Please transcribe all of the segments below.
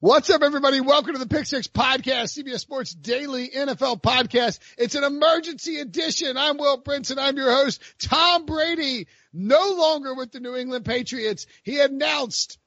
What's up, everybody? Welcome to the Pick Six Podcast, CBS Sports Daily NFL Podcast. It's an emergency edition. I'm Will Brinson. I'm your host. Tom Brady, no longer with the New England Patriots. He announced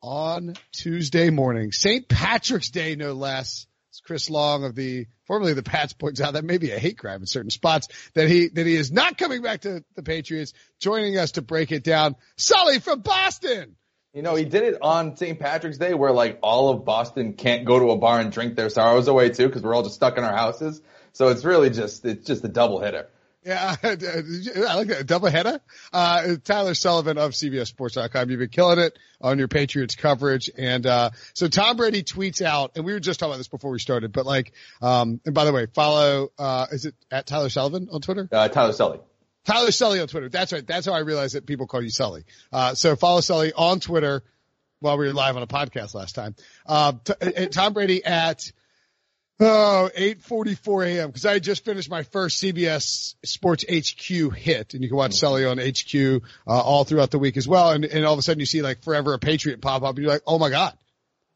on Tuesday morning, St. Patrick's Day, no less. As Chris Long of the formerly the Pats points out that may be a hate crime in certain spots that he that he is not coming back to the Patriots. Joining us to break it down, Sully from Boston. You know, he did it on St. Patrick's Day where like all of Boston can't go to a bar and drink their sorrows away too because we're all just stuck in our houses. So it's really just, it's just a double hitter. Yeah, I like that. Double header. Uh, Tyler Sullivan of CBSSports.com. You've been killing it on your Patriots coverage. And, uh, so Tom Brady tweets out, and we were just talking about this before we started, but like, um, and by the way, follow, uh, is it at Tyler Sullivan on Twitter? Uh, Tyler Sully. Tyler Sully on Twitter. That's right. That's how I realized that people call you Sully. Uh, so follow Sully on Twitter while we were live on a podcast last time. Uh, t- Tom Brady at, Oh, 8:44 a.m. because I just finished my first CBS Sports HQ hit, and you can watch Sully on HQ uh, all throughout the week as well. And, and all of a sudden you see like "Forever a Patriot" pop up, and you're like, "Oh my God,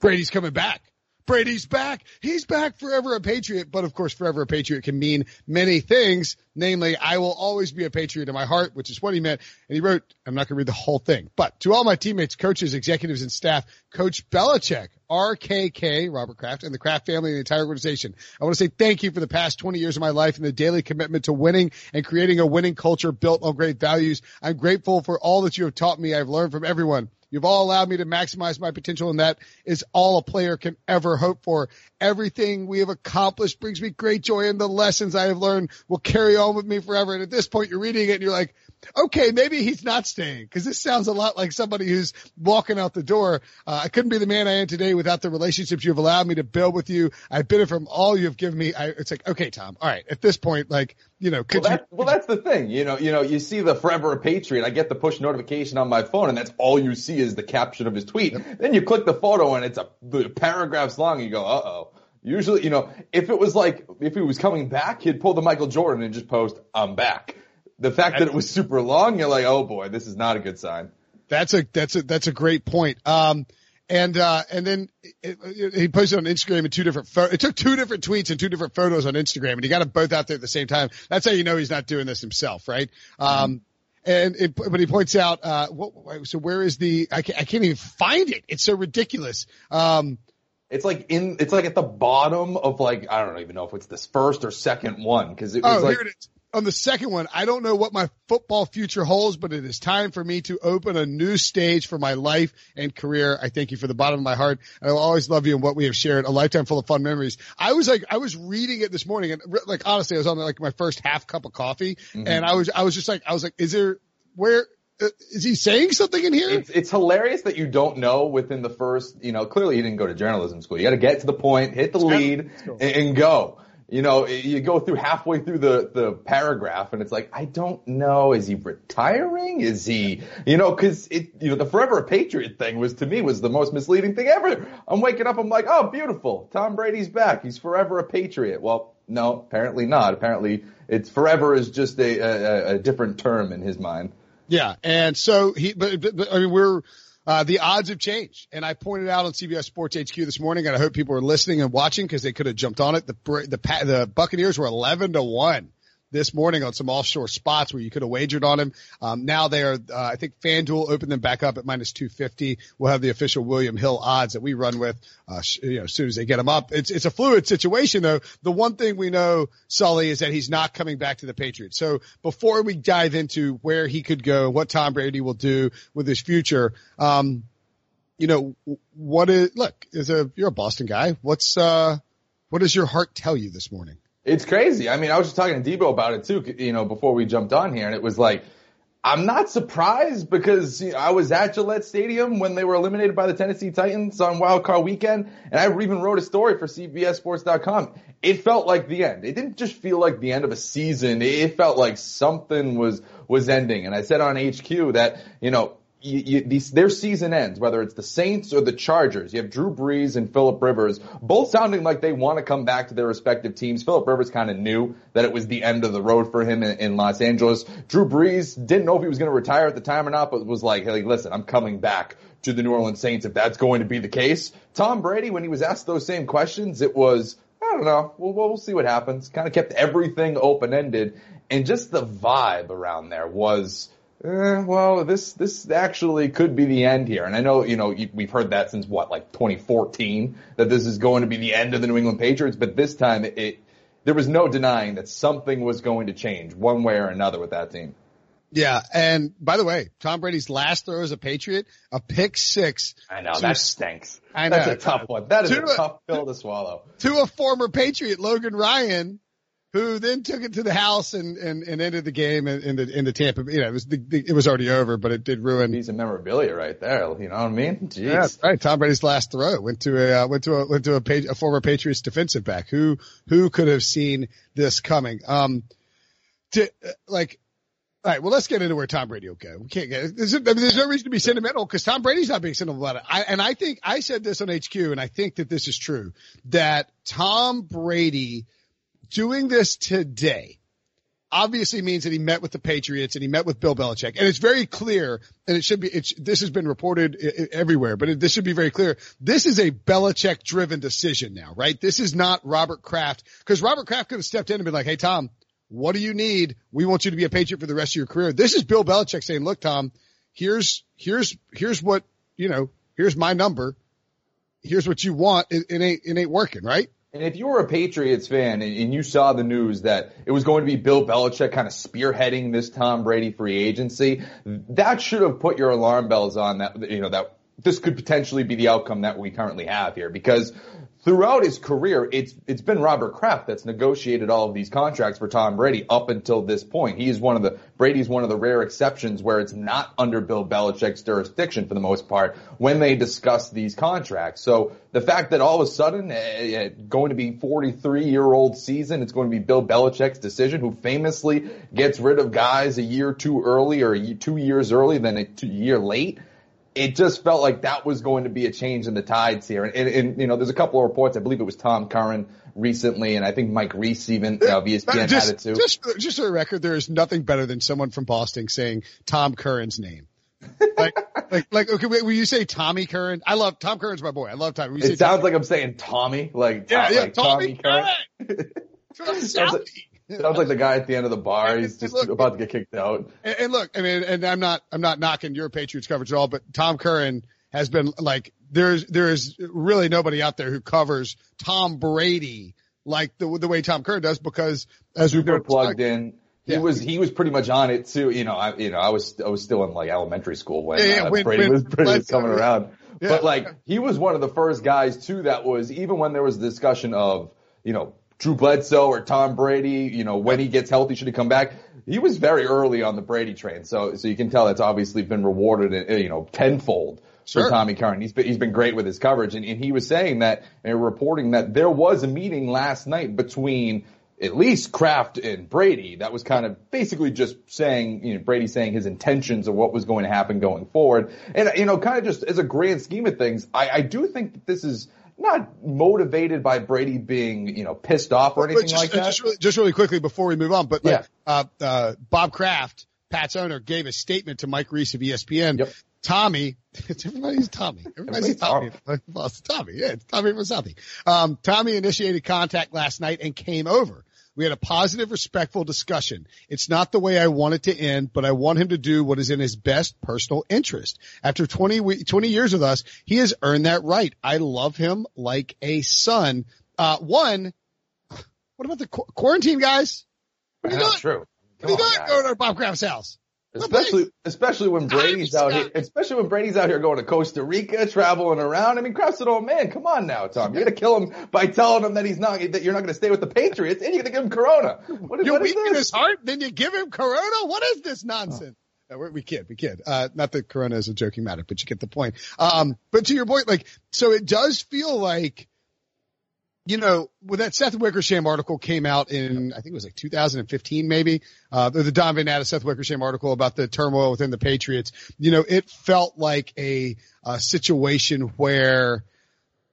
Brady's coming back! Brady's back! He's back! Forever a Patriot!" But of course, "Forever a Patriot" can mean many things. Namely, I will always be a Patriot in my heart, which is what he meant. And he wrote, I'm not going to read the whole thing, but to all my teammates, coaches, executives, and staff, Coach Belichick, RKK, Robert Kraft, and the Kraft family and the entire organization. I want to say thank you for the past 20 years of my life and the daily commitment to winning and creating a winning culture built on great values. I'm grateful for all that you have taught me. I've learned from everyone. You've all allowed me to maximize my potential, and that is all a player can ever hope for. Everything we have accomplished brings me great joy, and the lessons I have learned will carry on with me forever. And at this point, you're reading it and you're like, okay, maybe he's not staying because this sounds a lot like somebody who's walking out the door. Uh, I couldn't be the man I am today without the relationships you've allowed me to build with you. I've been from all you've given me. I, it's like, okay, Tom. All right. At this point, like, you know, could well, you? well, that's the thing. You know, you know, you see the forever a patriot. I get the push notification on my phone, and that's all you see is the caption of his tweet. Yep. Then you click the photo, and it's a the paragraphs long. And you go, uh oh. Usually, you know, if it was like, if he was coming back, he'd pull the Michael Jordan and just post, I'm back. The fact that it was super long, you're like, oh boy, this is not a good sign. That's a, that's a, that's a great point. Um, and, uh, and then it, it, he posted on Instagram in two different, it took two different tweets and two different photos on Instagram and he got them both out there at the same time. That's how you know he's not doing this himself, right? Mm-hmm. Um, and it, but he points out, uh, what, so where is the, I can't, I can't even find it. It's so ridiculous. Um, it's like in, it's like at the bottom of like, I don't even know if it's this first or second one, cause it was oh, like, here it is. On the second one, I don't know what my football future holds, but it is time for me to open a new stage for my life and career. I thank you for the bottom of my heart. I will always love you and what we have shared. A lifetime full of fun memories. I was like, I was reading it this morning and like, honestly, I was on like my first half cup of coffee mm-hmm. and I was, I was just like, I was like, is there, where, uh, he saying something in here? It's, it's hilarious that you don't know within the first, you know, clearly he didn't go to journalism school. You got to get to the point, hit the lead, and, and go. You know, you go through halfway through the, the paragraph and it's like, I don't know, is he retiring? Is he, you know, cause it, you know, the forever a patriot thing was to me was the most misleading thing ever. I'm waking up, I'm like, oh, beautiful. Tom Brady's back. He's forever a patriot. Well, no, apparently not. Apparently it's forever is just a, a, a different term in his mind. Yeah. And so he, but, but, but I mean, we're, uh, the odds have changed. And I pointed out on CBS Sports HQ this morning, and I hope people are listening and watching because they could have jumped on it. The, the, the Buccaneers were 11 to 1 this morning on some offshore spots where you could have wagered on him. Um, now they are, uh, I think FanDuel opened them back up at minus 250. We'll have the official William Hill odds that we run with, uh, you know, as soon as they get them up. It's, it's a fluid situation though. The one thing we know, Sully, is that he's not coming back to the Patriots. So before we dive into where he could go, what Tom Brady will do with his future, um, you know, what is, look, is a, you're a Boston guy. What's, uh, what does your heart tell you this morning? It's crazy. I mean, I was just talking to Debo about it too, you know, before we jumped on here, and it was like, I'm not surprised because you know, I was at Gillette Stadium when they were eliminated by the Tennessee Titans on Wild Card Weekend, and I even wrote a story for CBSSports.com. It felt like the end. It didn't just feel like the end of a season. It felt like something was was ending. And I said on HQ that you know you, you, these, their season ends, whether it's the Saints or the Chargers. You have Drew Brees and Philip Rivers, both sounding like they want to come back to their respective teams. Philip Rivers kind of knew that it was the end of the road for him in, in Los Angeles. Drew Brees didn't know if he was going to retire at the time or not, but was like, hey, listen, I'm coming back to the New Orleans Saints if that's going to be the case. Tom Brady, when he was asked those same questions, it was, I don't know. We'll, we'll see what happens. Kind of kept everything open ended. And just the vibe around there was, eh, well, this this actually could be the end here. And I know, you know, we've heard that since what, like 2014, that this is going to be the end of the New England Patriots. But this time, it, there was no denying that something was going to change one way or another with that team. Yeah, and by the way, Tom Brady's last throw as a Patriot, a pick six. I know that stinks. I know that's a tough one. That is to a tough pill to swallow. To a former Patriot, Logan Ryan, who then took it to the house and, and, and ended the game in, in the in the Tampa. You know, it was the, the, it was already over, but it did ruin. Piece of memorabilia right there. You know what I mean? Jeez. Yeah, right. Tom Brady's last throw went to a uh, went to a went to a, page, a former Patriots defensive back. Who who could have seen this coming? Um, to like. All right, well, let's get into where Tom Brady will go. We can't get, there's, I mean, there's no reason to be sentimental because Tom Brady's not being sentimental about it. I, and I think I said this on HQ and I think that this is true that Tom Brady doing this today obviously means that he met with the Patriots and he met with Bill Belichick. And it's very clear, and it should be, it's, this has been reported everywhere, but it, this should be very clear. This is a Belichick driven decision now, right? This is not Robert Kraft, because Robert Kraft could have stepped in and been like, hey, Tom, what do you need? We want you to be a Patriot for the rest of your career. This is Bill Belichick saying, look, Tom, here's, here's, here's what, you know, here's my number. Here's what you want. It, it ain't, it ain't working, right? And if you were a Patriots fan and, and you saw the news that it was going to be Bill Belichick kind of spearheading this Tom Brady free agency, that should have put your alarm bells on that, you know, that this could potentially be the outcome that we currently have here. Because throughout his career, it's it's been Robert Kraft that's negotiated all of these contracts for Tom Brady up until this point. He is one of the Brady's one of the rare exceptions where it's not under Bill Belichick's jurisdiction for the most part when they discuss these contracts. So the fact that all of a sudden, uh, going to be 43 year old season, it's going to be Bill Belichick's decision, who famously gets rid of guys a year too early or two years early than a year late it just felt like that was going to be a change in the tides here. And, and, and, you know, there's a couple of reports. I believe it was Tom Curran recently, and I think Mike Reiss even know, of ESPN just, had it too. Just, just for the record, there is nothing better than someone from Boston saying Tom Curran's name. like, like, like, okay, will you say Tommy Curran? I love Tom Curran's my boy. I love Tommy. It sounds Tommy. like I'm saying Tommy, like yeah, yeah, like Tommy, Tommy Curran. Curran. Sounds like the guy at the end of the bar. He's just look, about to get kicked out. And, and, look, I mean, and I'm not, I'm not knocking your Patriots coverage at all, but Tom Curran has been like, there's, there is really nobody out there who covers Tom Brady like the the way Tom Curran does because as we've been plugged in. He yeah. was he was pretty much on it too. You know, I you know I was I was still in like elementary school when, yeah, yeah, uh, when Brady when, was Brady was coming around. But like he was one of the first guys too that was even when there was discussion of you know Drew Bledsoe or Tom Brady, you know, when he gets healthy, should he come back? He was very early on the Brady train. So, so you can tell that's obviously been rewarded, uh, you know, tenfold sure. for Tommy Curran. He's been, he's been great with his coverage. And, and he was saying that and reporting that there was a meeting last night between at least Kraft and Brady that was kind of basically just saying, you know, Brady saying his intentions of what was going to happen going forward. And, you know, kind of just as a grand scheme of things, I, I do think that this is, not motivated by Brady being, you know, pissed off or anything just, like that. Just really, just really quickly before we move on, but like, yeah. uh, uh, Bob Kraft, Pat's owner, gave a statement to Mike Reiss of ESPN. Yep. Tommy, everybody's Tommy. Everybody's Tommy. Tommy. Tommy. Yeah, it's Tommy from Southie. Um, Tommy initiated contact last night and came over. We had a positive, respectful discussion. It's not the way I want it to end, but I want him to do what is in his best personal interest. After 20, 20 years with us, he has earned that right. I love him like a son. Uh, one, what about the qu- quarantine guys? What are you doing? True. Come what are you doing going to Bob Kraft's house? Especially, especially when Brady's out here, especially when Brady's out here going to Costa Rica, traveling around. I mean, Kraft's an old man. Come on now, Tom. You're gonna kill him by telling him that he's not, that you're not gonna stay with the Patriots, and you're gonna give him Corona. What, you what weaken his heart, then you give him Corona. What is this nonsense? we kid, we kid. Uh, not that Corona is a joking matter, but you get the point. Um, but to your point, like, so it does feel like, you know, when that Seth Wickersham article came out in, I think it was like 2015, maybe, uh, the, Don Van Natta Seth Wickersham article about the turmoil within the Patriots, you know, it felt like a, a situation where,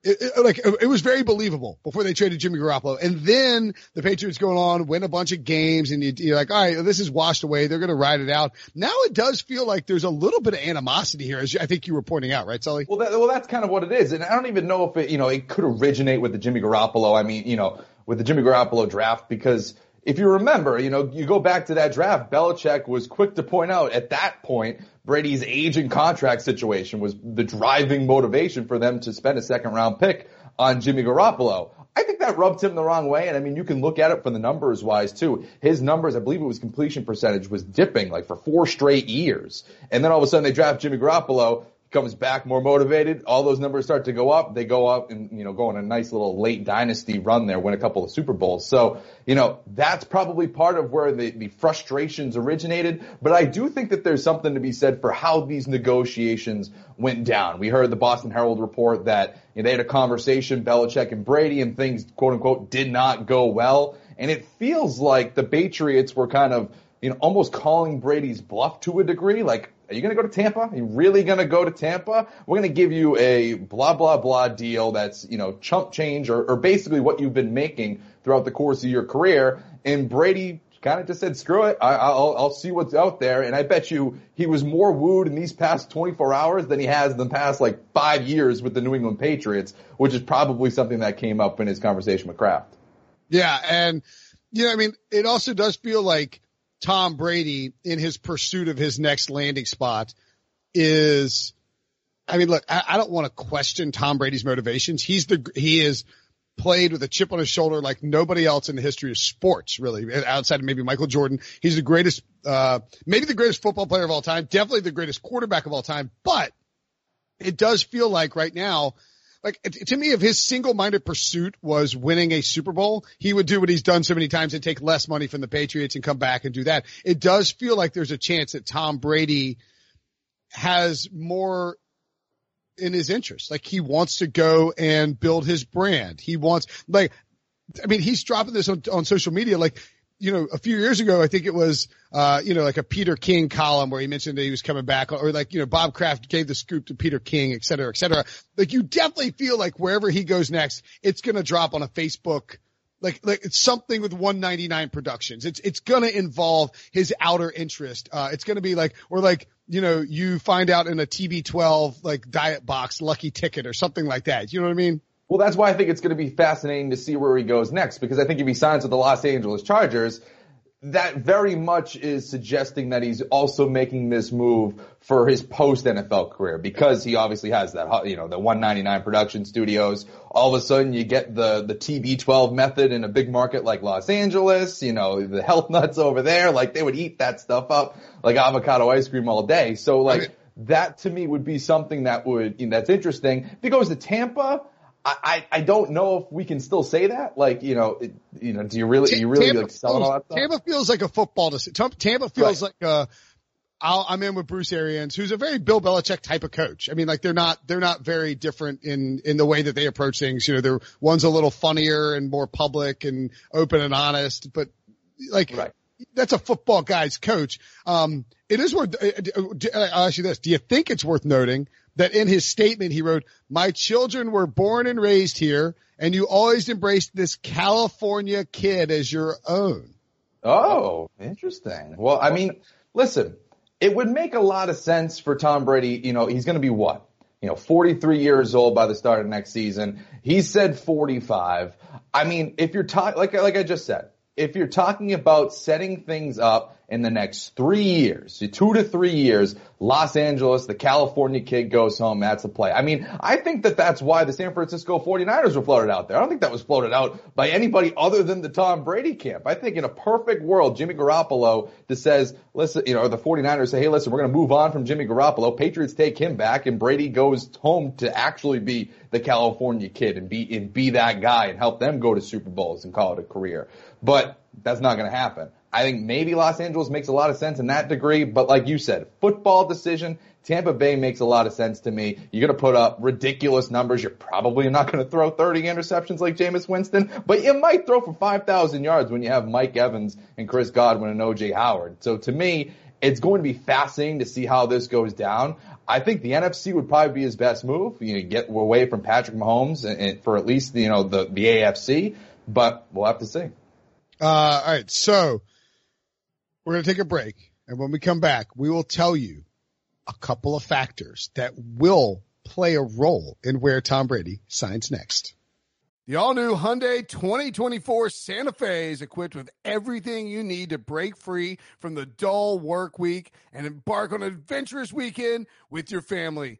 it, it, like it was very believable before they traded Jimmy Garoppolo, and then the Patriots going on win a bunch of games, and you, are like, all right, this is washed away. They're going to ride it out. Now it does feel like there's a little bit of animosity here, as I think you were pointing out, right, Sully? Well, that, well, that's kind of what it is, and I don't even know if it, you know, it could originate with the Jimmy Garoppolo. I mean, you know, with the Jimmy Garoppolo draft because if you remember, you know, you go back to that draft, Belichick was quick to point out at that point, Brady's age and contract situation was the driving motivation for them to spend a second round pick on Jimmy Garoppolo. I think that rubbed him the wrong way. And I mean, you can look at it from the numbers wise too. His numbers, I believe it was completion percentage was dipping like for four straight years. And then all of a sudden they draft Jimmy Garoppolo comes back more motivated. All those numbers start to go up. They go up and, you know, go on a nice little late dynasty run there, win a couple of Super Bowls. So, you know, that's probably part of where the, the frustrations originated. But I do think that there's something to be said for how these negotiations went down. We heard the Boston Herald report that you know, they had a conversation, Belichick and Brady, and things, quote unquote, did not go well. And it feels like the Patriots were kind of, you know, almost calling Brady's bluff to a degree. Like, are you going to go to Tampa? Are you really going to go to Tampa? We're going to give you a blah, blah, blah deal that's, you know, chump change or, or basically what you've been making throughout the course of your career. And Brady kind of just said, screw it. I, will I'll see what's out there. And I bet you he was more wooed in these past 24 hours than he has in the past like five years with the New England Patriots, which is probably something that came up in his conversation with Kraft. Yeah. And, you know, I mean, it also does feel like, Tom Brady in his pursuit of his next landing spot is, I mean, look, I, I don't want to question Tom Brady's motivations. He's the, he is played with a chip on his shoulder like nobody else in the history of sports, really, outside of maybe Michael Jordan. He's the greatest, uh, maybe the greatest football player of all time, definitely the greatest quarterback of all time, but it does feel like right now like to me, if his single-minded pursuit was winning a Super Bowl, he would do what he's done so many times and take less money from the Patriots and come back and do that. It does feel like there's a chance that Tom Brady has more in his interest. Like he wants to go and build his brand. He wants like, I mean, he's dropping this on, on social media. Like you know, a few years ago, I think it was, uh, you know, like a Peter King column where he mentioned that he was coming back or like, you know, Bob Kraft gave the scoop to Peter King, et cetera, et cetera. Like you definitely feel like wherever he goes next, it's going to drop on a Facebook, like, like it's something with 199 productions. It's, it's going to involve his outer interest. Uh, it's going to be like, or like, you know, you find out in a TB12, like diet box, lucky ticket or something like that. You know what I mean? Well, that's why I think it's going to be fascinating to see where he goes next, because I think if he signs with the Los Angeles Chargers, that very much is suggesting that he's also making this move for his post NFL career because he obviously has that, you know, the 199 production studios. All of a sudden you get the, the TB12 method in a big market like Los Angeles, you know, the health nuts over there, like they would eat that stuff up like avocado ice cream all day. So like that to me would be something that would, you know, that's interesting. If he goes to Tampa, I, I don't know if we can still say that. Like, you know, it, you know, do you really, you really Tampa like selling feels, all that stuff? Tampa feels like a football. Tampa feels right. like a, i am in with Bruce Arians, who's a very Bill Belichick type of coach. I mean, like they're not, they're not very different in, in the way that they approach things. You know, they're, one's a little funnier and more public and open and honest, but like, right. that's a football guy's coach. Um, it is worth, uh, uh, I'll ask you this. Do you think it's worth noting that in his statement he wrote, my children were born and raised here and you always embraced this California kid as your own. Oh, interesting. Well, I mean, listen, it would make a lot of sense for Tom Brady. You know, he's going to be what? You know, 43 years old by the start of next season. He said 45. I mean, if you're talking, like, like I just said, if you're talking about setting things up in the next three years, two to three years, Los Angeles, the California kid goes home. That's the play. I mean, I think that that's why the San Francisco 49ers were floated out there. I don't think that was floated out by anybody other than the Tom Brady camp. I think in a perfect world, Jimmy Garoppolo that says, listen, you know, the 49ers say, hey, listen, we're going to move on from Jimmy Garoppolo. Patriots take him back and Brady goes home to actually be the California kid and be, and be that guy and help them go to Super Bowls and call it a career. But that's not going to happen. I think maybe Los Angeles makes a lot of sense in that degree, but like you said, football decision, Tampa Bay makes a lot of sense to me. You're going to put up ridiculous numbers. You're probably not going to throw 30 interceptions like Jameis Winston, but you might throw for 5,000 yards when you have Mike Evans and Chris Godwin and OJ Howard. So to me, it's going to be fascinating to see how this goes down. I think the NFC would probably be his best move. You know, get away from Patrick Mahomes and, and for at least you know the the AFC, but we'll have to see. Uh, all right, so we're going to take a break, and when we come back, we will tell you a couple of factors that will play a role in where Tom Brady signs next. The all new Hyundai 2024 Santa Fe is equipped with everything you need to break free from the dull work week and embark on an adventurous weekend with your family.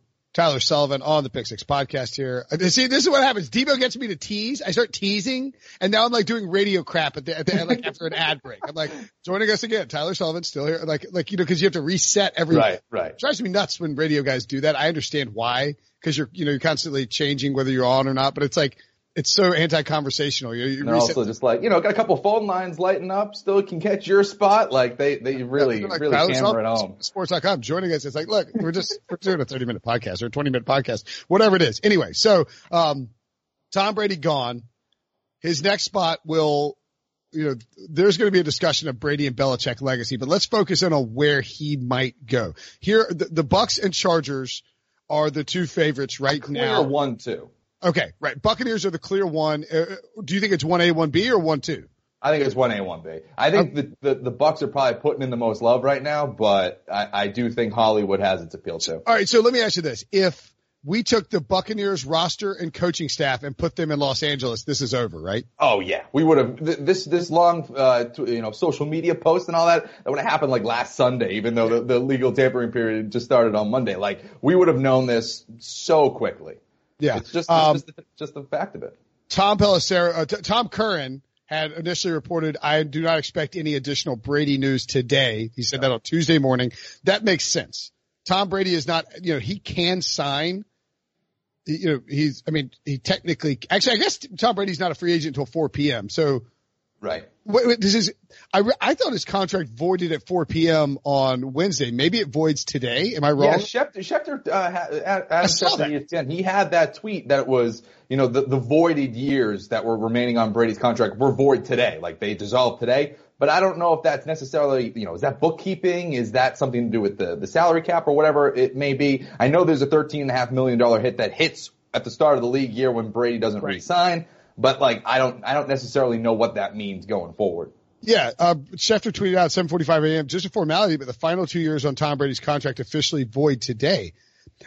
Tyler Sullivan on the Pick Six podcast here. Uh, See, this is what happens. Debo gets me to tease. I start teasing, and now I'm like doing radio crap at the, at the like after an ad break. I'm like joining us again. Tyler Sullivan still here. Like like you know because you have to reset every. Right, right. It drives me nuts when radio guys do that. I understand why because you're you know you're constantly changing whether you're on or not, but it's like it's so anti-conversational. You, you They're reset- also just like, you know, got a couple phone lines lighting up, still can catch your spot. Like they, they really, They're like, really hammer it home. Sports.com joining us. It's like, look, we're just, we're doing a 30 minute podcast or a 20 minute podcast, whatever it is. Anyway, so, um, Tom Brady gone. His next spot will, you know, there's going to be a discussion of Brady and Belichick legacy, but let's focus in on where he might go. Here, the, the Bucks and Chargers are the two favorites right now. one, two. Okay, right. Buccaneers are the clear one. Uh, do you think it's one A, one B, or one two? I think it's one A, one B. I think the, the the Bucks are probably putting in the most love right now, but I, I do think Hollywood has its appeal too. All right, so let me ask you this: If we took the Buccaneers roster and coaching staff and put them in Los Angeles, this is over, right? Oh yeah, we would have th- this this long uh, t- you know social media post and all that that would have happened like last Sunday, even though the, the legal tampering period just started on Monday. Like we would have known this so quickly. Yeah. It's just Um, it's just, the, just the fact of it. Tom Pelissero, uh, t- Tom Curran had initially reported, I do not expect any additional Brady news today. He said that on Tuesday morning. That makes sense. Tom Brady is not, you know, he can sign. You know, he's, I mean, he technically, actually, I guess Tom Brady's not a free agent until 4 p.m. So Right. Wait, wait, this is, I, I thought his contract voided at 4 p.m. on Wednesday. Maybe it voids today. Am I wrong? Yeah, Schefter, Schefter, uh, Adam Schefter, ESPN, he had that tweet that was, you know, the, the voided years that were remaining on Brady's contract were void today. Like they dissolved today. But I don't know if that's necessarily, you know, is that bookkeeping? Is that something to do with the, the salary cap or whatever it may be? I know there's a thirteen and a half million dollar hit that hits at the start of the league year when Brady doesn't Right. re-sign. But like, I don't, I don't necessarily know what that means going forward. Yeah, uh, Schefter tweeted out 7:45 a.m. Just a formality, but the final two years on Tom Brady's contract officially void today.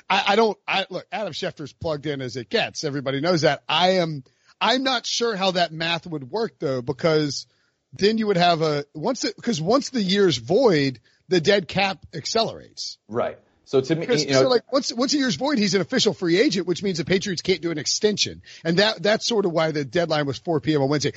I, I don't. I look. Adam Schefter's plugged in as it gets. Everybody knows that. I am. I'm not sure how that math would work though, because then you would have a once because once the year's void, the dead cap accelerates. Right. So to me, you know, so like once once a year's void, he's an official free agent, which means the Patriots can't do an extension, and that that's sort of why the deadline was 4 p.m. on Wednesday.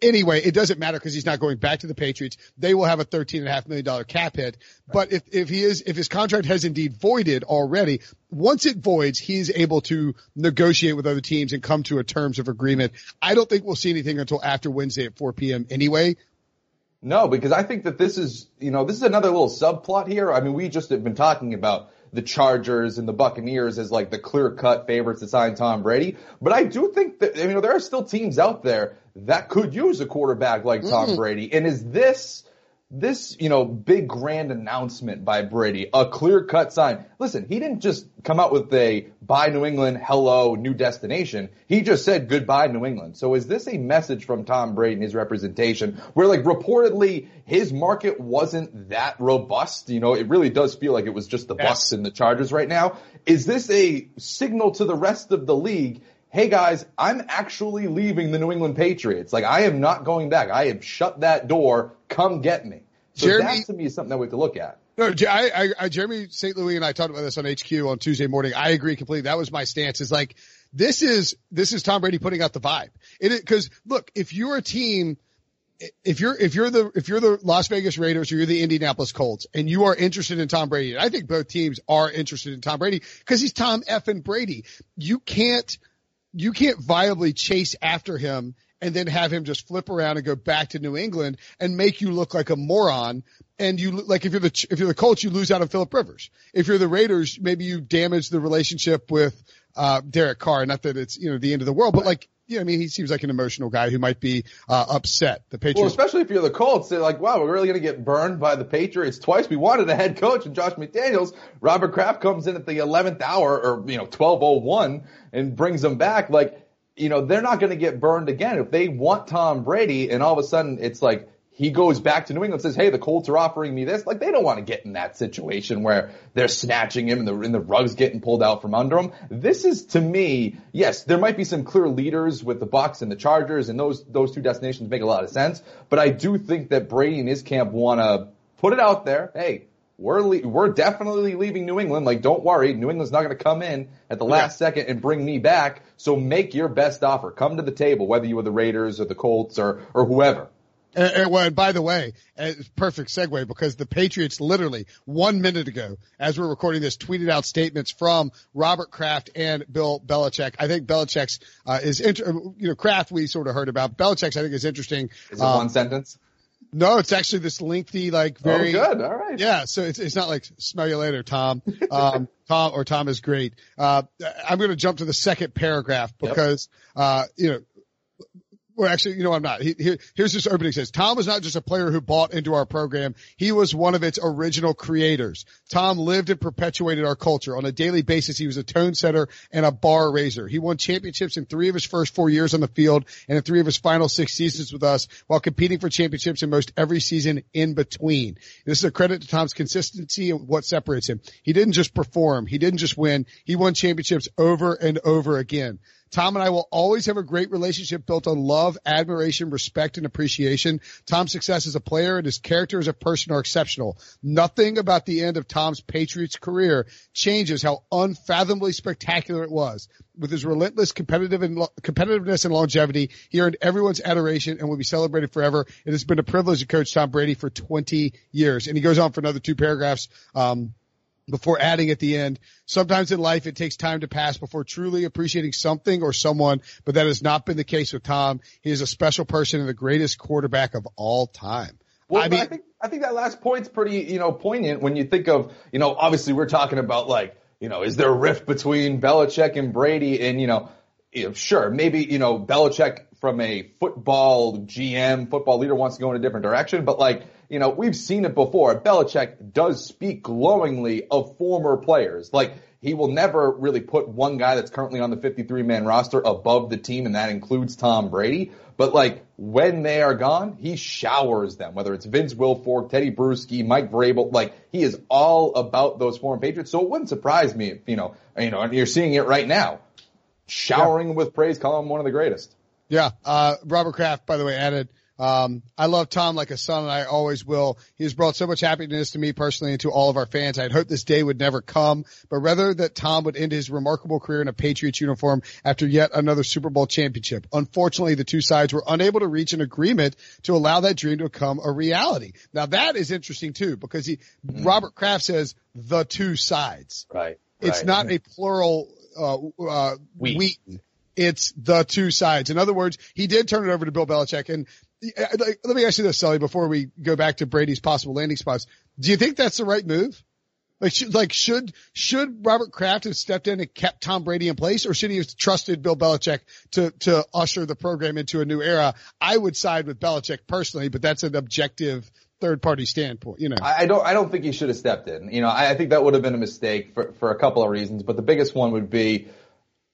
Anyway, it doesn't matter because he's not going back to the Patriots. They will have a 13 and a half million dollar cap hit. But if if he is if his contract has indeed voided already, once it voids, he's able to negotiate with other teams and come to a terms of agreement. I don't think we'll see anything until after Wednesday at 4 p.m. anyway. No, because I think that this is, you know, this is another little subplot here. I mean, we just have been talking about the Chargers and the Buccaneers as like the clear cut favorites to sign Tom Brady. But I do think that, you know, there are still teams out there that could use a quarterback like Tom mm-hmm. Brady. And is this, this, you know, big grand announcement by Brady, a clear cut sign. Listen, he didn't just come out with a bye New England, hello, new destination. He just said goodbye New England. So is this a message from Tom Brady and his representation where like reportedly his market wasn't that robust? You know, it really does feel like it was just the. Bucks and the Chargers right now. Is this a signal to the rest of the league? Hey guys, I'm actually leaving the New England Patriots. Like I am not going back. I have shut that door. Come get me. So Jeremy, that to me is something that we have to look at. No, I, I, I, Jeremy St. Louis and I talked about this on HQ on Tuesday morning. I agree completely. That was my stance. Is like this is this is Tom Brady putting out the vibe. It because look, if you're a team, if you're if you're the if you're the Las Vegas Raiders or you're the Indianapolis Colts and you are interested in Tom Brady, and I think both teams are interested in Tom Brady because he's Tom F and Brady. You can't you can't viably chase after him and then have him just flip around and go back to New England and make you look like a moron. And you like if you're the if you're the Colts, you lose out on Philip Rivers. If you're the Raiders, maybe you damage the relationship with uh Derek Carr. Not that it's you know the end of the world, but like yeah, I mean, he seems like an emotional guy who might be uh, upset. The Patriots, well, especially if you're the Colts, they're like, wow, we're really going to get burned by the Patriots twice. We wanted a head coach and Josh McDaniels. Robert Kraft comes in at the 11th hour or you know 12:01 and brings them back. Like, you know, they're not going to get burned again if they want Tom Brady, and all of a sudden it's like he goes back to New England and says, "Hey, the Colts are offering me this." Like they don't want to get in that situation where they're snatching him and the and the rug's getting pulled out from under him. This is to me, yes, there might be some clear leaders with the Bucks and the Chargers, and those those two destinations make a lot of sense. But I do think that Brady and his camp want to put it out there. Hey, we're le- we're definitely leaving New England. Like, don't worry, New England's not going to come in at the last yeah. second and bring me back. So make your best offer. Come to the table, whether you are the Raiders or the Colts or or whoever. And, and, well, and by the way, perfect segue because the Patriots literally one minute ago, as we're recording this, tweeted out statements from Robert Kraft and Bill Belichick. I think Belichick's uh, is inter- you know Kraft we sort of heard about. Belichick's I think is interesting. Is it um, one sentence? No, it's actually this lengthy, like oh, very oh, good. All right. Yeah, so it's it's not like smell you later, Tom. Um, Tom or Tom is great. Uh, I'm going to jump to the second paragraph because yep. uh, you know well, actually, you know, I'm not. He, here, here's this opening says, Tom was not just a player who bought into our program. He was one of its original creators. Tom lived and perpetuated our culture. On a daily basis, he was a tone setter and a bar raiser. He won championships in three of his first four years on the field and in three of his final six seasons with us while competing for championships in most every season in between. This is a credit to Tom's consistency and what separates him. He didn't just perform. He didn't just win. He won championships over and over again. Tom and I will always have a great relationship built on love, admiration, respect, and appreciation. Tom's success as a player and his character as a person are exceptional. Nothing about the end of Tom's Patriots career changes how unfathomably spectacular it was. With his relentless competitive and competitiveness and longevity, he earned everyone's adoration and will be celebrated forever. It has been a privilege to coach Tom Brady for 20 years. And he goes on for another two paragraphs. Um, before adding at the end. Sometimes in life it takes time to pass before truly appreciating something or someone, but that has not been the case with Tom. He is a special person and the greatest quarterback of all time. Well, I mean, I think I think that last point's pretty, you know, poignant when you think of, you know, obviously we're talking about like, you know, is there a rift between Belichick and Brady? And you know, you know, sure, maybe you know Belichick from a football GM, football leader wants to go in a different direction, but like you know, we've seen it before. Belichick does speak glowingly of former players. Like, he will never really put one guy that's currently on the 53 man roster above the team, and that includes Tom Brady. But like, when they are gone, he showers them, whether it's Vince Wilfork, Teddy Bruschi, Mike Vrabel, like, he is all about those former Patriots. So it wouldn't surprise me if, you know, you know, and you're seeing it right now. Showering yeah. with praise, calling him one of the greatest. Yeah. Uh, Robert Kraft, by the way, added, Um, I love Tom like a son and I always will. He has brought so much happiness to me personally and to all of our fans. I'd hoped this day would never come, but rather that Tom would end his remarkable career in a Patriots uniform after yet another Super Bowl championship. Unfortunately, the two sides were unable to reach an agreement to allow that dream to become a reality. Now that is interesting too, because he, mm-hmm. Robert Kraft says the two sides. Right. It's right. not a plural, uh, uh, we. It's the two sides. In other words, he did turn it over to Bill Belichick and let me ask you this, Sully, before we go back to Brady's possible landing spots. Do you think that's the right move? Like, should, like, should, should Robert Kraft have stepped in and kept Tom Brady in place or should he have trusted Bill Belichick to, to usher the program into a new era? I would side with Belichick personally, but that's an objective third party standpoint, you know. I don't, I don't think he should have stepped in. You know, I, I think that would have been a mistake for, for a couple of reasons, but the biggest one would be,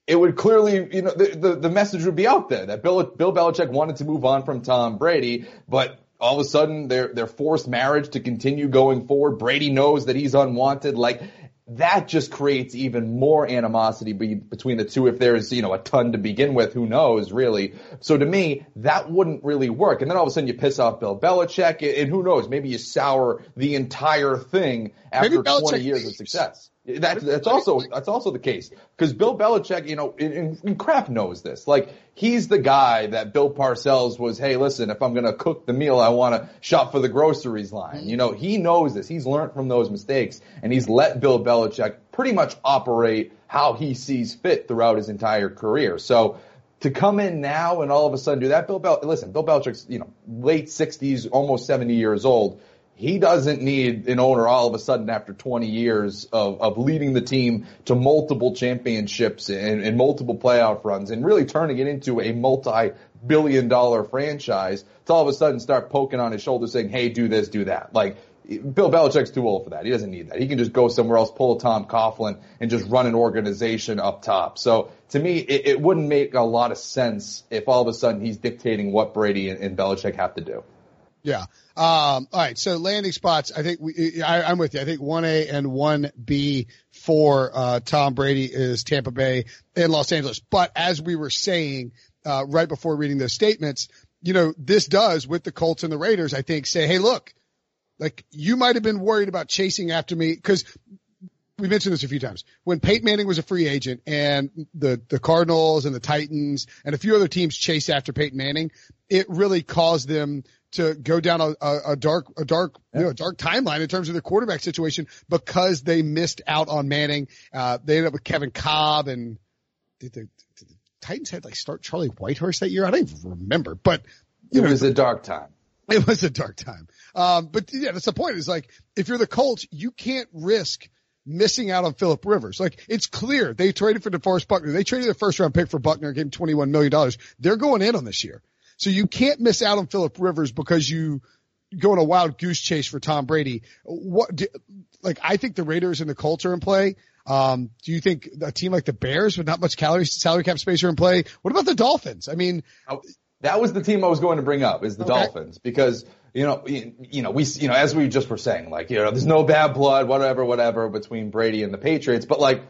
it would clearly, you know, the, the, the, message would be out there that Bill, Bill Belichick wanted to move on from Tom Brady, but all of a sudden their, their forced marriage to continue going forward. Brady knows that he's unwanted. Like that just creates even more animosity be, between the two. If there's, you know, a ton to begin with, who knows really? So to me, that wouldn't really work. And then all of a sudden you piss off Bill Belichick and who knows, maybe you sour the entire thing after 20 years of success. That's that's also that's also the case because Bill Belichick, you know, and, Kraft knows this. Like he's the guy that Bill Parcells was. Hey, listen, if I'm gonna cook the meal, I want to shop for the groceries line. You know, he knows this. He's learned from those mistakes, and he's let Bill Belichick pretty much operate how he sees fit throughout his entire career. So to come in now and all of a sudden do that, Bill Bel listen, Bill Belichick's you know late 60s, almost 70 years old he doesn't need an owner all of a sudden after 20 years of, of leading the team to multiple championships and, and multiple playoff runs and really turning it into a multi-billion dollar franchise to all of a sudden start poking on his shoulder saying, hey, do this, do that. Like, Bill Belichick's too old for that. He doesn't need that. He can just go somewhere else, pull a Tom Coughlin, and just run an organization up top. So to me, it, it wouldn't make a lot of sense if all of a sudden he's dictating what Brady and, and Belichick have to do. Yeah. Um, all right. So landing spots, I think we, I, am with you. I think 1A and 1B for, uh, Tom Brady is Tampa Bay and Los Angeles. But as we were saying, uh, right before reading those statements, you know, this does with the Colts and the Raiders, I think say, Hey, look, like you might have been worried about chasing after me because we mentioned this a few times. When Peyton Manning was a free agent and the, the Cardinals and the Titans and a few other teams chased after Peyton Manning, it really caused them to go down a, a, a dark, a dark, yeah. you know, dark timeline in terms of their quarterback situation because they missed out on Manning. Uh, they ended up with Kevin Kolb and did the, did the Titans had like start Charlie Whitehurst that year? I don't even remember, but it know, was a dark time. It was a dark time. Um, but yeah, that's the point is like, if you're the Colts, you can't risk missing out on Philip Rivers. Like it's clear they traded for DeForest Buckner. They traded their first round pick for Buckner, gave him $21 million. They're going in on this year. So you can't miss out on Philip Rivers because you go on a wild goose chase for Tom Brady. What, do, like, I think the Raiders and the Colts are in play. Um, do you think a team like the Bears with not much calorie, salary cap space are in play? What about the Dolphins? I mean, that was the team I was going to bring up is the okay. Dolphins because you know, you know, we, you know, as we just were saying, like, you know, there's no bad blood, whatever, whatever between Brady and the Patriots, but like,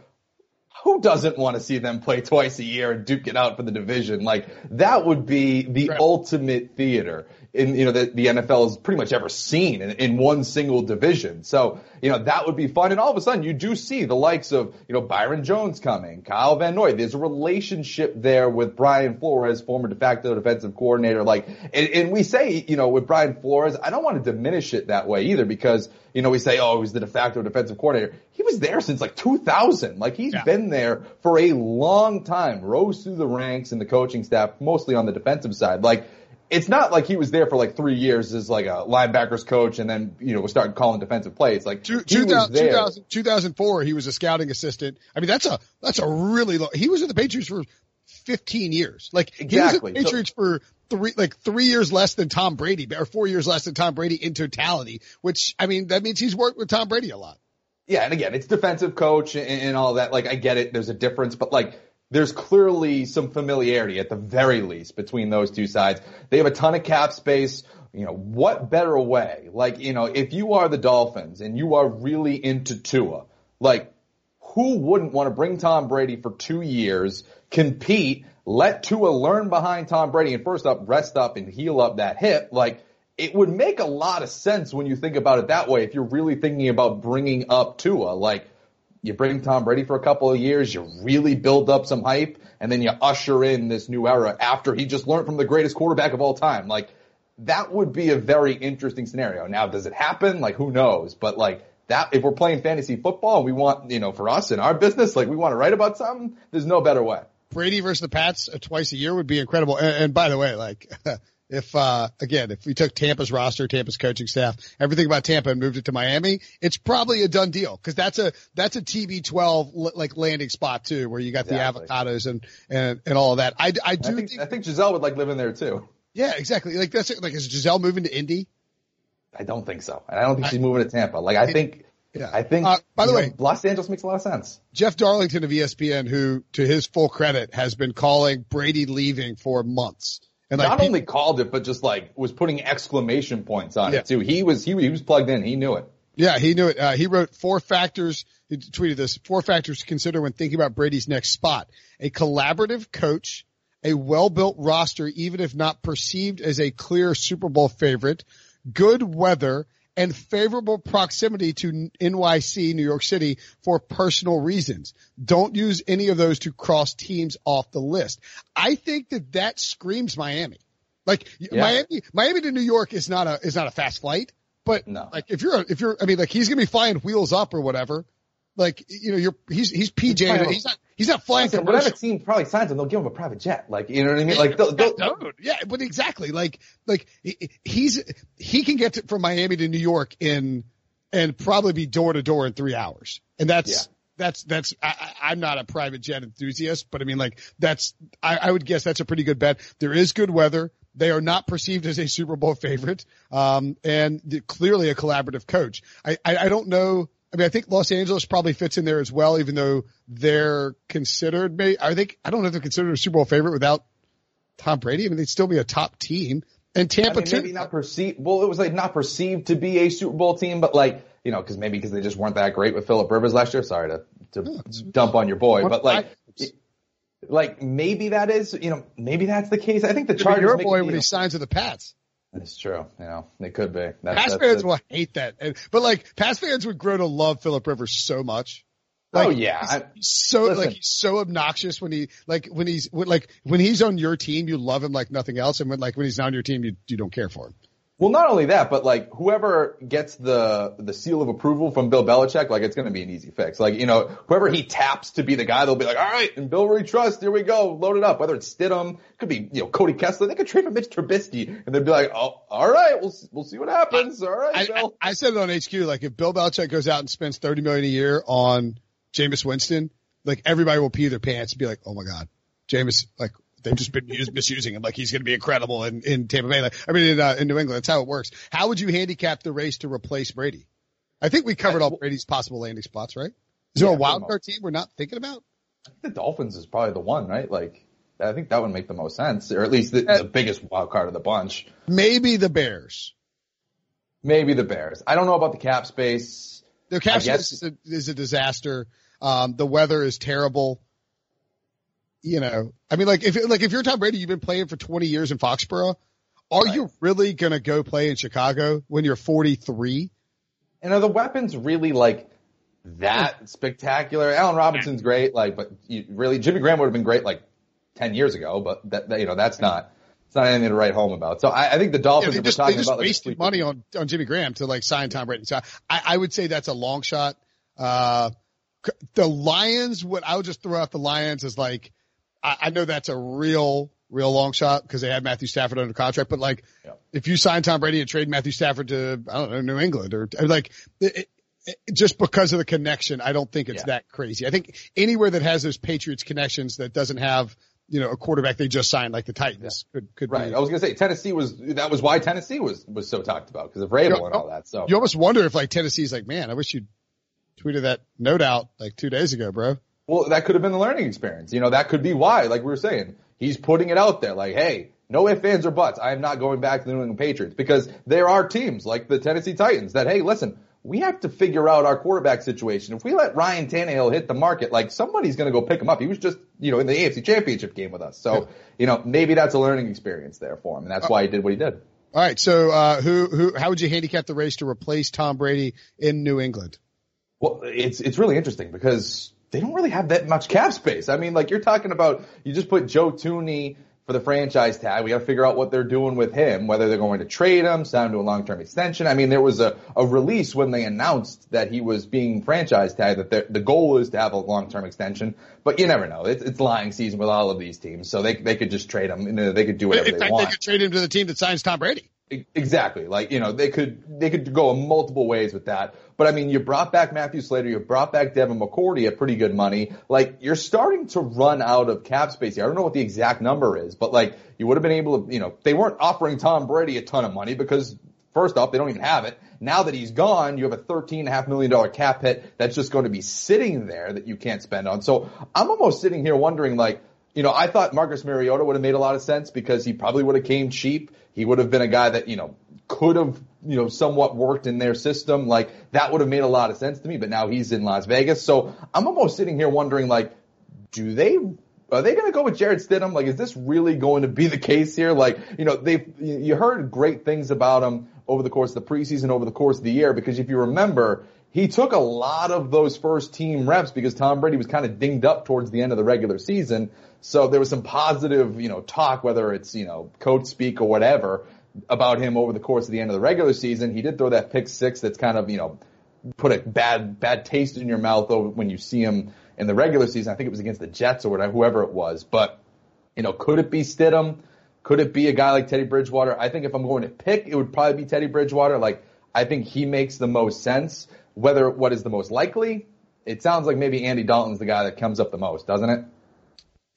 who doesn't want to see them play twice a year and duke it out for the division? Like that would be the right. ultimate theater in you know that the NFL has pretty much ever seen in, in one single division. So you know that would be fun. And all of a sudden you do see the likes of you know Byron Jones coming, Kyle Van Noy. There's a relationship there with Brian Flores, former de facto defensive coordinator. Like, and, and we say you know with Brian Flores, I don't want to diminish it that way either because you know we say oh he's the de facto defensive coordinator. He was there since like 2000. Like he's yeah. been there for a long time. Rose through the ranks in the coaching staff, mostly on the defensive side. Like it's not like he was there for like three years as like a linebackers coach and then, you know, was starting calling defensive plays. Like Two, 2000, 2000, 2004, he was a scouting assistant. I mean, that's a, that's a really low, he was in the Patriots for 15 years. Like exactly. he was in the Patriots so, for three, like three years less than Tom Brady or four years less than Tom Brady in totality, which I mean, that means he's worked with Tom Brady a lot. Yeah. And again, it's defensive coach and, and all that. Like I get it. There's a difference, but like, there's clearly some familiarity at the very least between those two sides. They have a ton of cap space. You know, what better way? Like, you know, if you are the Dolphins and you are really into Tua, like, who wouldn't want to bring Tom Brady for two years, compete, let Tua learn behind Tom Brady and first up, rest up and heal up that hip. Like it would make a lot of sense when you think about it that way. If you're really thinking about bringing up Tua, like you bring Tom Brady for a couple of years, you really build up some hype, and then you usher in this new era after he just learned from the greatest quarterback of all time. Like that would be a very interesting scenario. Now, does it happen? Like who knows? But like that, if we're playing fantasy football we want, you know, for us in our business, like we want to write about something, there's no better way. Brady versus the Pats uh, twice a year would be incredible. And, and by the way, like if uh again if we took Tampa's roster, Tampa's coaching staff, everything about Tampa and moved it to Miami, it's probably a done deal because that's a that's a TB12 like landing spot too, where you got exactly. the avocados and and and all of that. I I do I think, think, I think Gisele would like living there too. Yeah, exactly. Like that's like is Gisele moving to Indy? I don't think so. And I don't think she's moving to Tampa. Like I think yeah. I think. Uh, by the way, know, Los Angeles makes a lot of sense. Jeff Darlington of ESPN, who, to his full credit, has been calling Brady leaving for months. And like, not only called it, but just like was putting exclamation points on yeah. it too. He was he, he was plugged in. He knew it. Yeah, he knew it. Uh, he wrote four factors. He tweeted this: four factors to consider when thinking about Brady's next spot: a collaborative coach, a well-built roster, even if not perceived as a clear Super Bowl favorite, good weather, and favorable proximity to NYC, New York City for personal reasons. Don't use any of those to cross teams off the list. I think that that screams Miami. Like yeah. Miami, Miami to New York is not a, is not a fast flight, but no. like if you're, if you're, I mean, like he's going to be flying wheels up or whatever. Like, you know, you're, he's, he's PJ, he's, he's not, he's not flying Listen, Whatever team probably signs him, they'll give him a private jet. Like, you know what I mean? Like, they'll, they'll, Dude, yeah, but exactly. Like, like he's, he can get to, from Miami to New York in, and probably be door to door in three hours. And that's, yeah. that's, that's, I, I'm not a private jet enthusiast, but I mean, like, that's, I, I would guess that's a pretty good bet. There is good weather. They are not perceived as a Super Bowl favorite, um, and clearly a collaborative coach. I, I, I don't know I mean, I think Los Angeles probably fits in there as well, even though they're considered. Maybe I think I don't know if they're considered a Super Bowl favorite without Tom Brady. I mean, they'd still be a top team. And Tampa I mean, maybe not perceived. Well, it was like not perceived to be a Super Bowl team, but like you know, because maybe because they just weren't that great with Philip Rivers last year. Sorry to to no, dump on your boy, but like. like maybe that is, you know, maybe that's the case. I think the Chargers. Your boy when he signs with the Pats. It's true. You know, it could be. That's, Pats that's, fans will hate that, but like Pats fans would grow to love Philip Rivers so much. Oh, like, oh yeah, he's, he's so listen. like he's so obnoxious when he like when he's when, like when he's on your team you love him like nothing else, and when like when he's not on your team you you don't care for him. Well, not only that, but like whoever gets the the seal of approval from Bill Belichick, like it's going to be an easy fix. Like you know, whoever he taps to be the guy, they'll be like, all right, and Bill we trust. Here we go, load it up. Whether it's Stidham, could be you know Cody Kessler. They could trade for Mitch Trubisky, and they'd be like, oh, all right, we'll we'll see what happens. All right, I, Bill. I, I said it on HQ. Like if Bill Belichick goes out and spends thirty million a year on Jameis Winston, like everybody will pee their pants and be like, oh my god, Jameis, like They've just been misusing him like he's going to be incredible in, in Tampa Bay. Like, I mean, in, uh, in New England, that's how it works. How would you handicap the race to replace Brady? I think we covered all Brady's possible landing spots, right? Is there yeah, a wild card team we're not thinking about? I think the Dolphins is probably the one, right? Like, I think that would make the most sense, or at least the, the biggest wild card of the bunch. Maybe the Bears. Maybe the Bears. I don't know about the cap space. The cap space is a, is a disaster. Um, the weather is terrible you know, I mean, like if like if you're Tom Brady, you've been playing for 20 years in Foxborough. Are right. you really gonna go play in Chicago when you're 43? And are the weapons really like that spectacular? Allen Robinson's great, like, but you, really, Jimmy Graham would have been great like 10 years ago, but that, that you know that's not. It's not anything to write home about. So I, I think the Dolphins yeah, they just, talking they just about wasted money on on Jimmy Graham to like sign Tom Brady. So I, I would say that's a long shot. Uh, the Lions, what I would just throw out the Lions is like I, I know that's a real, real long shot because they had Matthew Stafford under contract. But like, yeah. if you sign Tom Brady and trade Matthew Stafford to I don't know New England or like. It, it, just because of the connection, I don't think it's yeah. that crazy. I think anywhere that has those Patriots connections that doesn't have you know, a quarterback they just signed like the Titans yeah. could, could right. Be. I was going to say Tennessee was, that was why Tennessee was, was so talked about because of Vrabel you and all that. So you almost wonder if like Tennessee's like, man, I wish you tweeted that note out like two days ago, bro. Well, that could have been the learning experience. You know, that could be why, like we were saying, he's putting it out there like, hey, no ifs, ands, or buts. I am not going back to the New England Patriots because there are teams like the Tennessee Titans that, hey, listen, we have to figure out our quarterback situation. If we let Ryan Tannehill hit the market, like somebody's going to go pick him up. He was just, you know, in the AFC championship game with us. So, you know, maybe that's a learning experience there for him. And that's why he did what he did. All right. So, uh, who, who, how would you handicap the race to replace Tom Brady in New England? Well, it's, it's really interesting because they don't really have that much cap space. I mean, like you're talking about, you just put Joe Thuney for the franchise tag. We got to figure out what they're doing with him, whether they're going to trade him, sign him to a long-term extension. I mean, there was a, a release when they announced that he was being franchise tagged that the goal is to have a long-term extension, but you never know. It's, it's lying season with all of these teams, so they they could just trade him. Uh, they could do whatever In fact, they want. They could trade him to the team that signs Tom Brady. Exactly. Like, you know, they could, they could go multiple ways with that. But I mean, you brought back Matthew Slater, you brought back Devin McCourty at pretty good money. Like, you're starting to run out of cap space here. I don't know what the exact number is, but like, you would have been able to, you know, they weren't offering Tom Brady a ton of money because first off, they don't even have it. Now that he's gone, you have a $13.5 million cap hit that's just going to be sitting there that you can't spend on. So I'm almost sitting here wondering like, you know, I thought Marcus Mariota would have made a lot of sense because he probably would have came cheap. He would have been a guy that, you know, could have, you know, somewhat worked in their system. Like that would have made a lot of sense to me, but now he's in Las Vegas. So I'm almost sitting here wondering like, do they are they going to go with Jarrett Stidham? Like, is this really going to be the case here? Like, you know, they've, you heard great things about him over the course of the preseason, over the course of the year, because if you remember, he took a lot of those first team reps because Tom Brady was kind of dinged up towards the end of the regular season. So there was some positive, you know, talk, whether it's, you know, coach speak or whatever about him over the course of the end of the regular season. He did throw that pick six that's kind of, you know, put a bad, bad taste in your mouth when you see him in the regular season. I think it was against the Jets or whatever, whoever it was. But, you know, could it be Stidham? Could it be a guy like Teddy Bridgewater? I think if I'm going to pick, it would probably be Teddy Bridgewater. Like, I think he makes the most sense. Whether what is the most likely, it sounds like maybe Andy Dalton's the guy that comes up the most, doesn't it?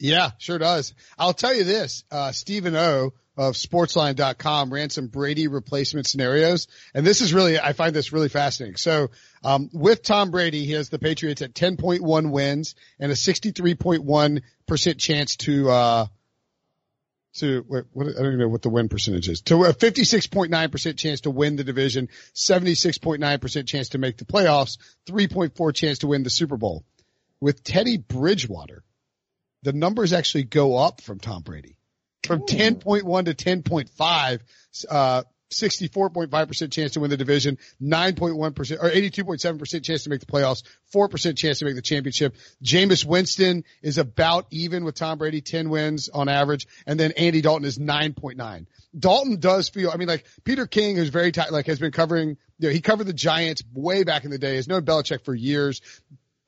Yeah, sure does. I'll tell you this, uh, Stephen O of sportsline.com ran some Brady replacement scenarios. And this is really, I find this really fascinating. So, um, with Tom Brady, he has the Patriots at 10.1 wins and a 63.1% chance to, uh, to what, I don't even know what the win percentage is. To a 56.9% chance to win the division, 76.9% chance to make the playoffs, 3.4 chance to win the Super Bowl. With Teddy Bridgewater, the numbers actually go up from Tom Brady from 10.1 to 10.5, uh, 64.5% chance to win the division, 9.1% or 82.7% chance to make the playoffs, 4% chance to make the championship. Jameis Winston is about even with Tom Brady, 10 wins on average. And then Andy Dalton is 9.9. Dalton does feel, I mean, like Peter King, who's very tight, like has been covering, you know, he covered the Giants way back in the day, has known Belichick for years,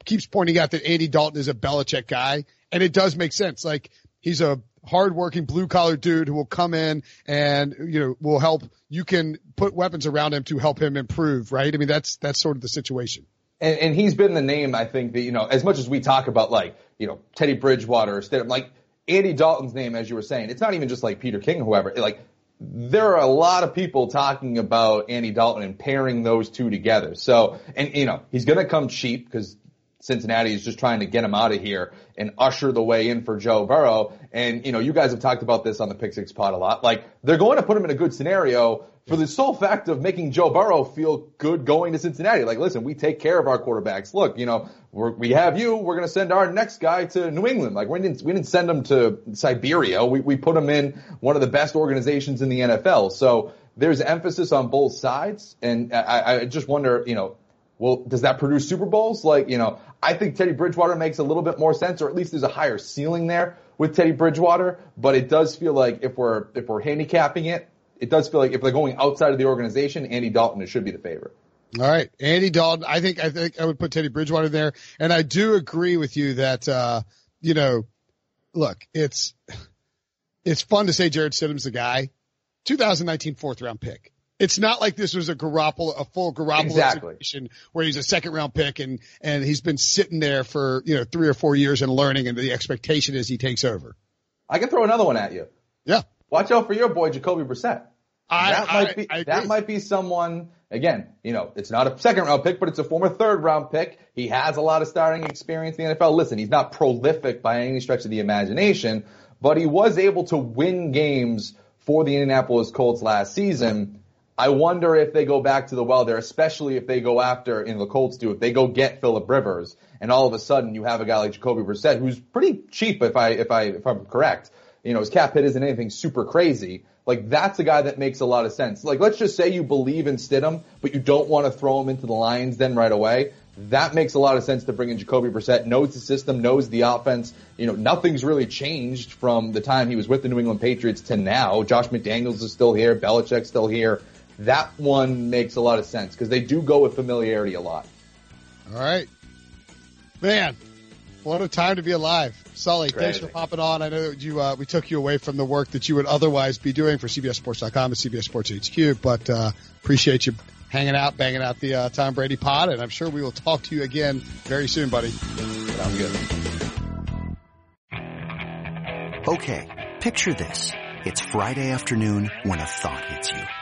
keeps pointing out that Andy Dalton is a Belichick guy. And it does make sense. Like he's a hardworking blue collar dude who will come in and, you know, will help. You can put weapons around him to help him improve, right? I mean, that's, that's sort of the situation. And, and he's been the name, I think that, you know, as much as we talk about like, you know, Teddy Bridgewater, or like Andy Dalton's name, as you were saying, it's not even just like Peter King, or whoever, like, there are a lot of people talking about Andy Dalton and pairing those two together. So, and you know, he's going to come cheap because Cincinnati is just trying to get him out of here and usher the way in for Joe Burrow. And, you know, you guys have talked about this on the Pick Six pod a lot. Like, they're going to put him in a good scenario for the sole fact of making Joe Burrow feel good going to Cincinnati. Like, listen, we take care of our quarterbacks. Look, you know, we have you. We're going to send our next guy to New England. Like, we didn't, we didn't send him to Siberia. We, we put him in one of the best organizations in the NFL. So, there's emphasis on both sides. And I, I just wonder, you know, well, does that produce Super Bowls? Like, you know, I think Teddy Bridgewater makes a little bit more sense, or at least there's a higher ceiling there with Teddy Bridgewater. But it does feel like if we're if we're handicapping it, it does feel like if they're going outside of the organization, Andy Dalton it should be the favorite. All right, Andy Dalton. I think I think I would put Teddy Bridgewater there, and I do agree with you that uh, you know, look, it's it's fun to say Jarrett Stidham's the guy. 2019 fourth round pick. It's not like this was a Garoppolo, a full Garoppolo exactly. situation where he's a second round pick and, and he's been sitting there for, you know, three or four years and learning and the expectation is he takes over. I can throw another one at you. Yeah. Watch out for your boy, Jacoby Brissett. I, that I, might be, I that might be someone, again, you know, it's not a second round pick, but it's a former third round pick. He has a lot of starting experience in the NFL. Listen, he's not prolific by any stretch of the imagination, but he was able to win games for the Indianapolis Colts last season I wonder if they go back to the well there, especially if they go after, in the Colts do, if they go get Philip Rivers, and all of a sudden you have a guy like Jacoby Brissett, who's pretty cheap if I, if I, if I'm correct. You know, his cap hit isn't anything super crazy. Like that's a guy that makes a lot of sense. Like let's just say you believe in Stidham, but you don't want to throw him into the Lions then right away. That makes a lot of sense to bring in Jacoby Brissett, knows the system, knows the offense. You know, nothing's really changed from the time he was with the New England Patriots to now. Josh McDaniels is still here, Belichick's still here. That one makes a lot of sense because they do go with familiarity a lot. All right. Man, what a time to be alive. Sully, Crazy. thanks for popping on. I know that you, uh, we took you away from the work that you would otherwise be doing for CBSSports.com and CBS Sports HQ, but, uh, appreciate you hanging out, banging out the, uh, Tom Brady pod, and I'm sure we will talk to you again very soon, buddy. Sounds good. Okay, picture this. It's Friday afternoon when a thought hits you.